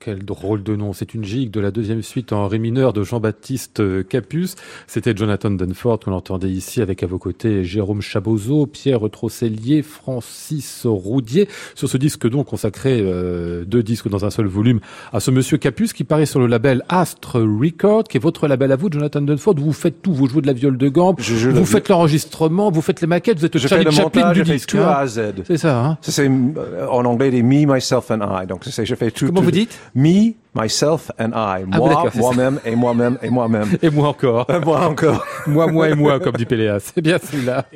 Raton. Drôle de nom. C'est une gigue de la deuxième suite en ré mineur de Jean-Baptiste euh, Capus. C'était Jonathan Dunford qu'on entendait ici avec à vos côtés Jérôme Chabozo, Pierre Trossellier, Francis Roudier. Sur ce disque donc consacré, euh, deux disques dans un seul volume, à ce monsieur Capus qui paraît sur le label Astre Record, qui est votre label à vous, Jonathan Dunford. Vous faites tout. Vous jouez de la viole de gambe, vous la- faites l'enregistrement, vous faites les maquettes, vous êtes Je fais Charlie le Chaplin montage, du je fais disque. tout hein. A à Z. C'est ça, hein Ça, c'est euh, en anglais des me, myself and I. Donc, c'est, je fais tout. Comment tout- vous dites? Me, myself and I. Ah, Moi, moi-même et moi-même et moi-même. Et moi encore. moi encore. moi, moi et moi, comme dit Péléas. C'est bien celui-là.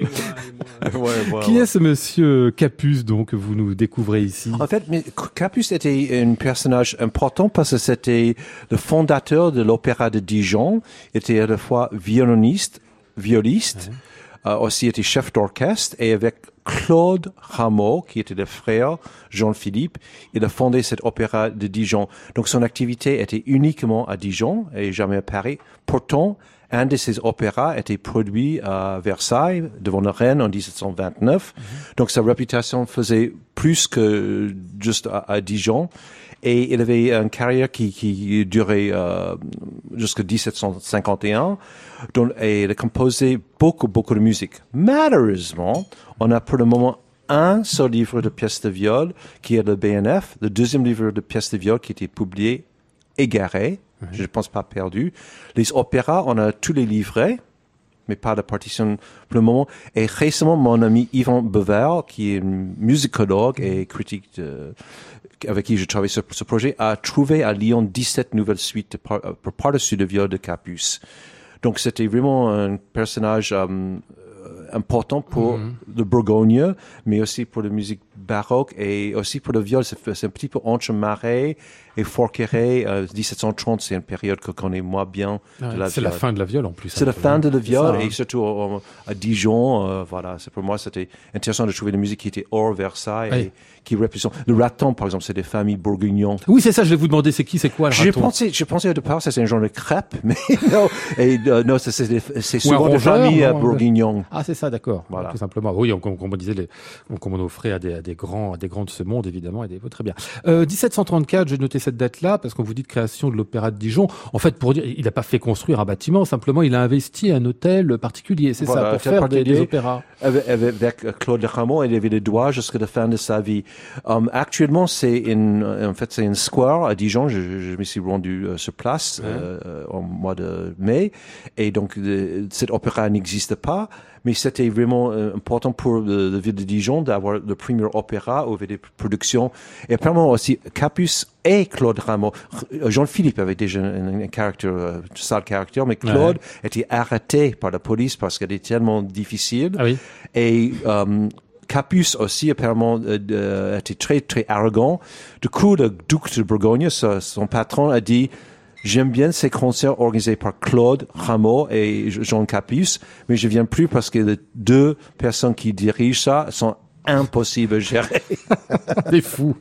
Ouais, ouais, Qui est ce monsieur Capus, donc, que vous nous découvrez ici? En fait, mais Capus était un personnage important parce que c'était le fondateur de l'opéra de Dijon. Il était à la fois violoniste, violiste, euh, aussi était chef d'orchestre et avec Claude Rameau, qui était le frère Jean-Philippe, il a fondé cet opéra de Dijon. Donc son activité était uniquement à Dijon et jamais à Paris. Pourtant, un de ses opéras était produit à Versailles devant la reine en 1729. Donc sa réputation faisait plus que juste à, à Dijon. Et il avait une carrière qui, qui durait euh, jusqu'à 1751. Donc, et il a composé beaucoup, beaucoup de musique. Malheureusement, on a pour le moment un seul livre de pièces de viol qui est le BNF, le deuxième livre de pièces de viol qui a été publié égaré, je ne pense pas perdu. Les opéras, on a tous les livrets, mais pas de partition pour le moment. Et récemment, mon ami Yvan Bever, qui est musicologue et critique de- avec qui je travaille sur ce projet, a trouvé à Lyon 17 nouvelles suites de par, euh, pour par-dessus le viol de Capus. Donc c'était vraiment un personnage euh, important pour le Bourgogne, mais aussi pour la musique baroque et aussi pour le viol. C'est c'est un petit peu entre Marais et Forqueray. Euh, 1730, c'est une période que connaît moi bien C'est la fin de la viole en plus. C'est la peu, fin hein. de la viol ça, hein. et surtout euh, à Dijon, euh, voilà. C'est pour moi c'était intéressant de trouver des musiques qui étaient hors Versailles Oui. et qui représentent. Le raton, par exemple, c'est des familles bourguignons. Oui, c'est ça, je vais vous demander, c'est qui, c'est quoi le J'ai raton? pensé, j'ai pensé au départ, c'est un genre de crêpe, mais non. Et euh, non, c'est souvent des familles non, bourguignons. Ah, c'est ça, d'accord. Voilà. Tout simplement. Oui, on, comme comme on disait, les, on, comme on offrait à des, à des grands, à des grands de ce monde, évidemment, et des, très bien. Euh, 1734, j'ai noté cette date-là, parce qu'on vous dit de création de l'Opéra de Dijon. En fait, pour dire, il n'a pas fait construire un bâtiment, simplement, il a investi un hôtel particulier, c'est Voilà, ça, pour faire des, opéras. Avec, avec euh, Claude Rameau, il avait les doigts jusqu'à la fin de sa vie. Um, actuellement, c'est en fait, c'est une square à Dijon. Je, me suis rendu euh, sur place euh, au mois de mai, et donc euh, cet opéra n'existe pas. Mais c'était vraiment euh, important pour la ville de Dijon d'avoir le premier opéra avait des productions. Et apparemment aussi, Capus et Claude Rameau. R- Jean-Philippe avait déjà un, caractère, euh, sale caractère, mais Claude était arrêté par la police parce qu'elle était tellement difficile. Ah oui. Et euh, Capus aussi apparemment euh, euh, était très très arrogant. Du coup, le duc de Bourgogne, son patron, a dit J'aime bien ces concerts organisés par Claude Rameau et Jean Capus, mais je viens plus parce que les deux personnes qui dirigent ça sont impossibles à gérer. Des fous.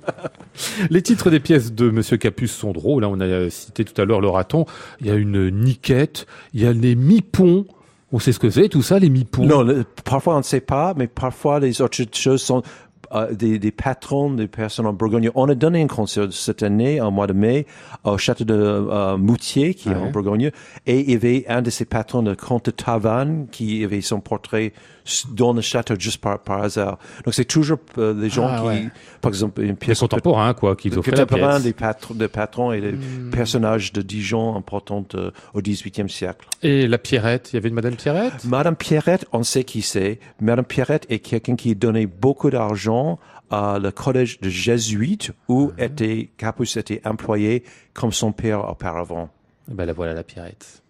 Les titres des pièces de Monsieur Capus sont drôles. hein. On a cité tout à l'heure le raton. Il y a une niquette. Il y a les mipons. On sait ce que c'est, tout ça, les mipons. Non, le- parfois on ne sait pas, mais parfois les autres choses sont euh, des, des patrons des personnes en Bourgogne. On a donné un concert cette année, en mois de mai, au château de euh, Moutier, qui est en Bourgogne, et il y avait un de ces patrons, le comte de Tavannes, qui avait son portrait dans le château juste par, par hasard. Donc c'est toujours euh, des gens Ah, qui, ouais. par exemple, une Des pièce contemporains, quoi, qui des offraient la pièce. des, patrons, des patrons et des personnages de Dijon importants euh, au XVIIIe siècle. Et la Pierrette, il y avait une Madame Pierrette? Madame Pierrette, on sait qui c'est. Madame Pierrette est quelqu'un qui donnait beaucoup d'argent à le collège de jésuites où était, Capus était employé comme son père auparavant. Eh Ben la voilà, la Pierrette.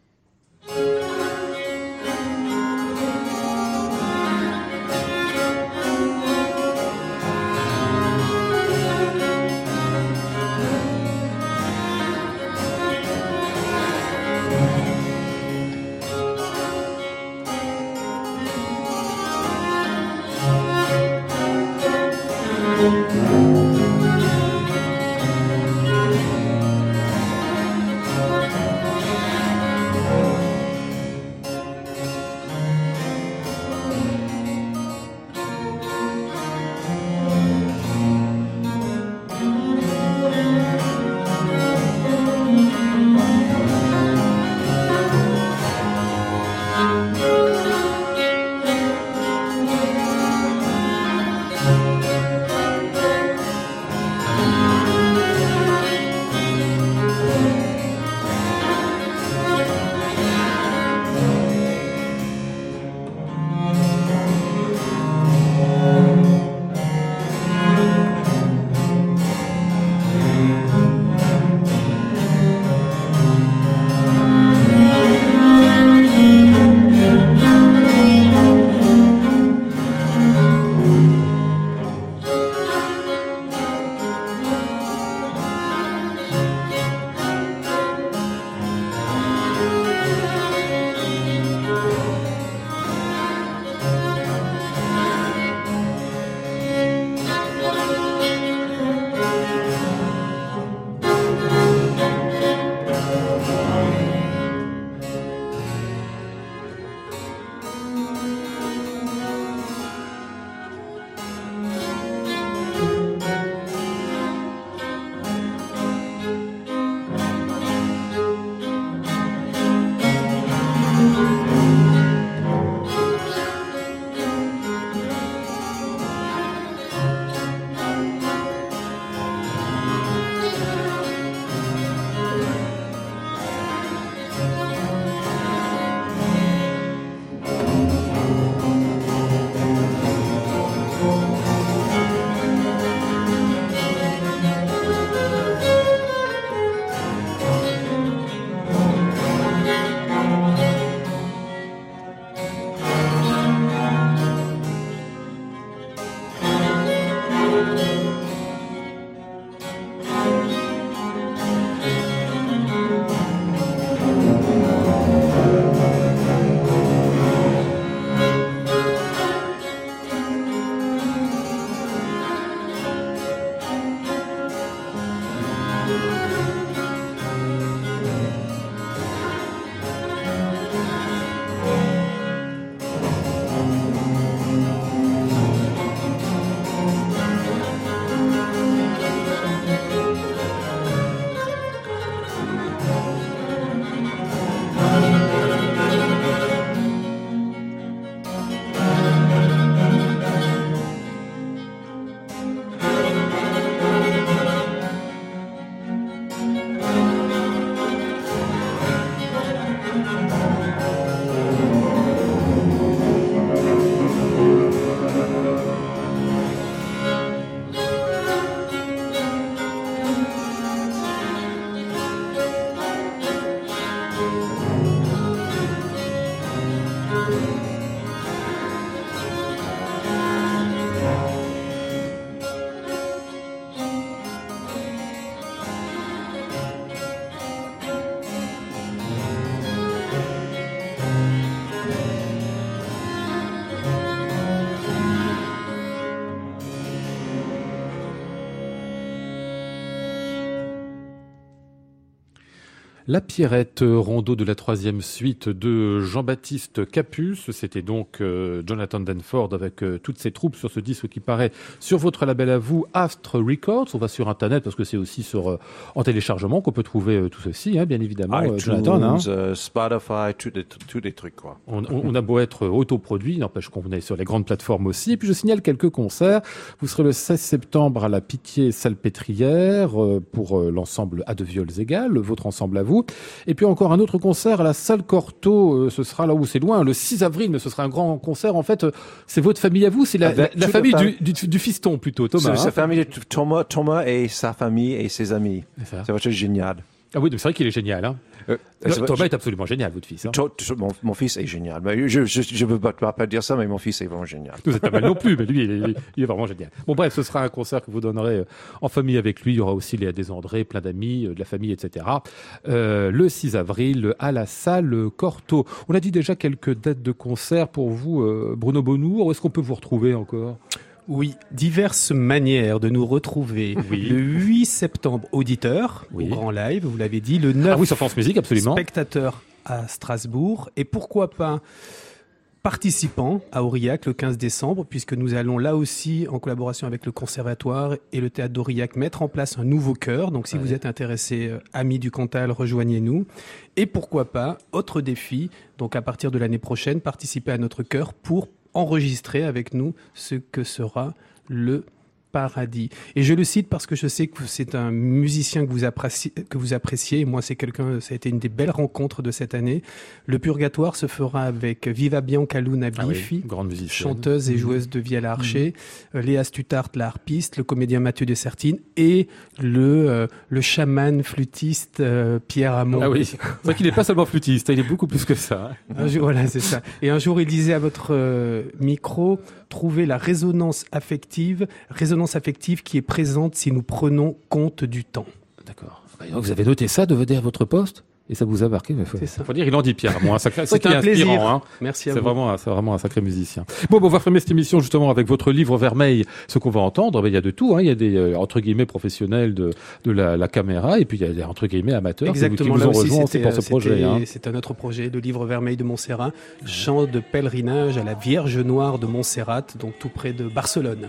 La Pierrette rondeau de la troisième suite de Jean-Baptiste Capus. C'était donc euh, Jonathan Danford avec euh, toutes ses troupes sur ce disque qui paraît sur votre label à vous, Astre Records. On va sur Internet parce que c'est aussi sur euh, en téléchargement qu'on peut trouver tout ceci, hein, bien évidemment. iTunes, Jonathan, hein. Spotify, tous des, tous des trucs, quoi. On, on- on a beau être autoproduit, n'empêche qu'on est sur les grandes plateformes aussi. Et puis je signale quelques concerts. Vous serez le 16 septembre à la Pitié Salpêtrière pour l'ensemble à deux viols égales, votre ensemble à vous. Et puis encore un autre concert à la salle Corto. euh, ce sera là où c'est loin, le 6 avril, mais ce sera un grand concert. En fait, euh, c'est votre famille à vous, c'est la, Avec la- la toute la famille fam- du, du, du fiston plutôt, Thomas. C'est sa hein. famille, Thomas, Thomas et sa famille et ses amis. C'est génial. Ah oui, donc c'est vrai qu'il est génial. Hein. Euh, c'est- Thomas est absolument génial, votre fils. Hein. Mon, mon fils est génial. Mais je ne veux pas, pas dire ça, mais mon fils est vraiment génial. Vous êtes pas mal non plus, mais lui, il est, il est vraiment génial. Bon, bref, ce sera un concert que vous donnerez euh, en famille avec lui. Il y aura aussi Léa Desandré, plein d'amis, euh, de la famille, etc. Euh, le 6 avril à la salle Corto. On a dit déjà quelques dates de concert pour vous, euh, Bruno Bonour. Où est-ce qu'on peut vous retrouver encore? Oui, diverses manières de nous retrouver. Oui. Le 8 septembre, auditeur, Oui. au grand live, vous l'avez dit. Le 9 Ah oui, sur France Musique, absolument. spectateur à Strasbourg. Et pourquoi pas participant à Aurillac le 15 décembre, puisque nous allons là aussi, en collaboration avec le Conservatoire et le Théâtre d'Aurillac, mettre en place un nouveau chœur. Donc si Ouais. vous êtes intéressé, euh, amis du Cantal, rejoignez-nous. Et pourquoi pas, autre défi, donc à partir de l'année prochaine, participer à notre chœur pour enregistrer avec nous ce que sera le paradis. Et je le cite parce que je sais que c'est un musicien que vous appréciez, que vous appréciez. Moi, c'est quelqu'un, ça a été une des belles rencontres de cette année. Le purgatoire se fera avec Viva Bianca Luna Ah oui, Biffi, grande musicienne. chanteuse et joueuse de vielle à archer, euh, Léa Stutart, la harpiste, le comédien Mathieu de Sertine et le, euh, le chaman flûtiste euh, Pierre Hamon. Ah oui, c'est vrai qu'il n'est pas seulement flûtiste, il est beaucoup plus que ça. Un jour, voilà, c'est ça. Et un jour, il disait à votre euh, micro, trouver la résonance affective, résonance affective qui est présente si nous prenons compte du temps. D'accord. Bah, vous avez noté ça de venir à votre poste et ça vous a marqué. mais Faut, ça. faut dire, il en dit Pierre. Bon, sacré, est un plaisir. inspirant, hein. Merci à C'est vous. vraiment, un- c'est vraiment un sacré musicien. Bon, bon, on va fermer cette émission justement avec votre livre Vermeil. Ce qu'on va entendre, ben, il y a de tout. Hein. Il y a des euh, entre guillemets professionnels de, de la, la caméra et puis il y a des entre guillemets amateurs qui vous- Exactement. qui vous Là ont aussi, rejoint c'était, pour ce euh, projet. c'était- Hein. C'est un autre projet, le livre Vermeil de Montserrat, chant de pèlerinage à la Vierge Noire de Montserrat, donc tout près de Barcelone.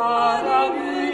paradis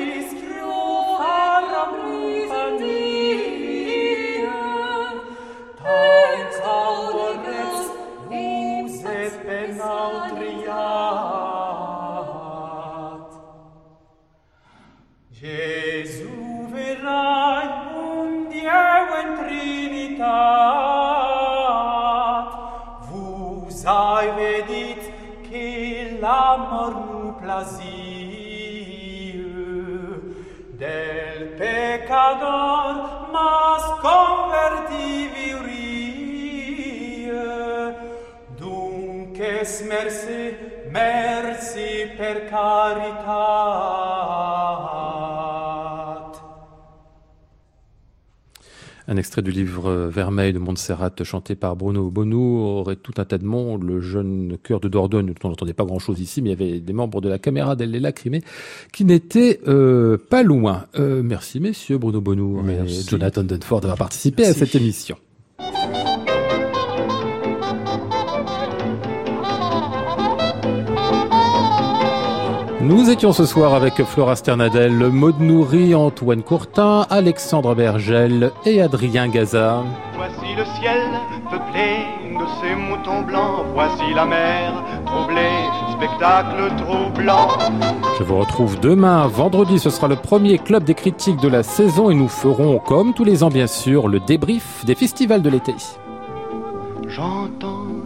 Un extrait du livre Vermeil de Montserrat chanté par Bruno Bonou aurait tout un tas de monde. Le jeune chœur de Dordogne, dont on n'entendait pas grand-chose ici, mais il y avait des membres de la caméra d'Elle les lacrymées qui n'étaient euh, pas loin. Euh, merci messieurs Bruno Bonou et. Jonathan Dunford d'avoir participé à cette émission. Nous étions ce soir avec Flora Sternadel, Maud Nourri, Antoine Courtin, Alexandre Bergel et Adrien Gaza. Voici le ciel peuplé de ces moutons blancs. Voici la mer troublée, spectacle troublant. Je vous retrouve demain, vendredi, ce sera le premier club des critiques de la saison et nous ferons, comme tous les ans bien sûr, le débrief des festivals de l'été. J'entends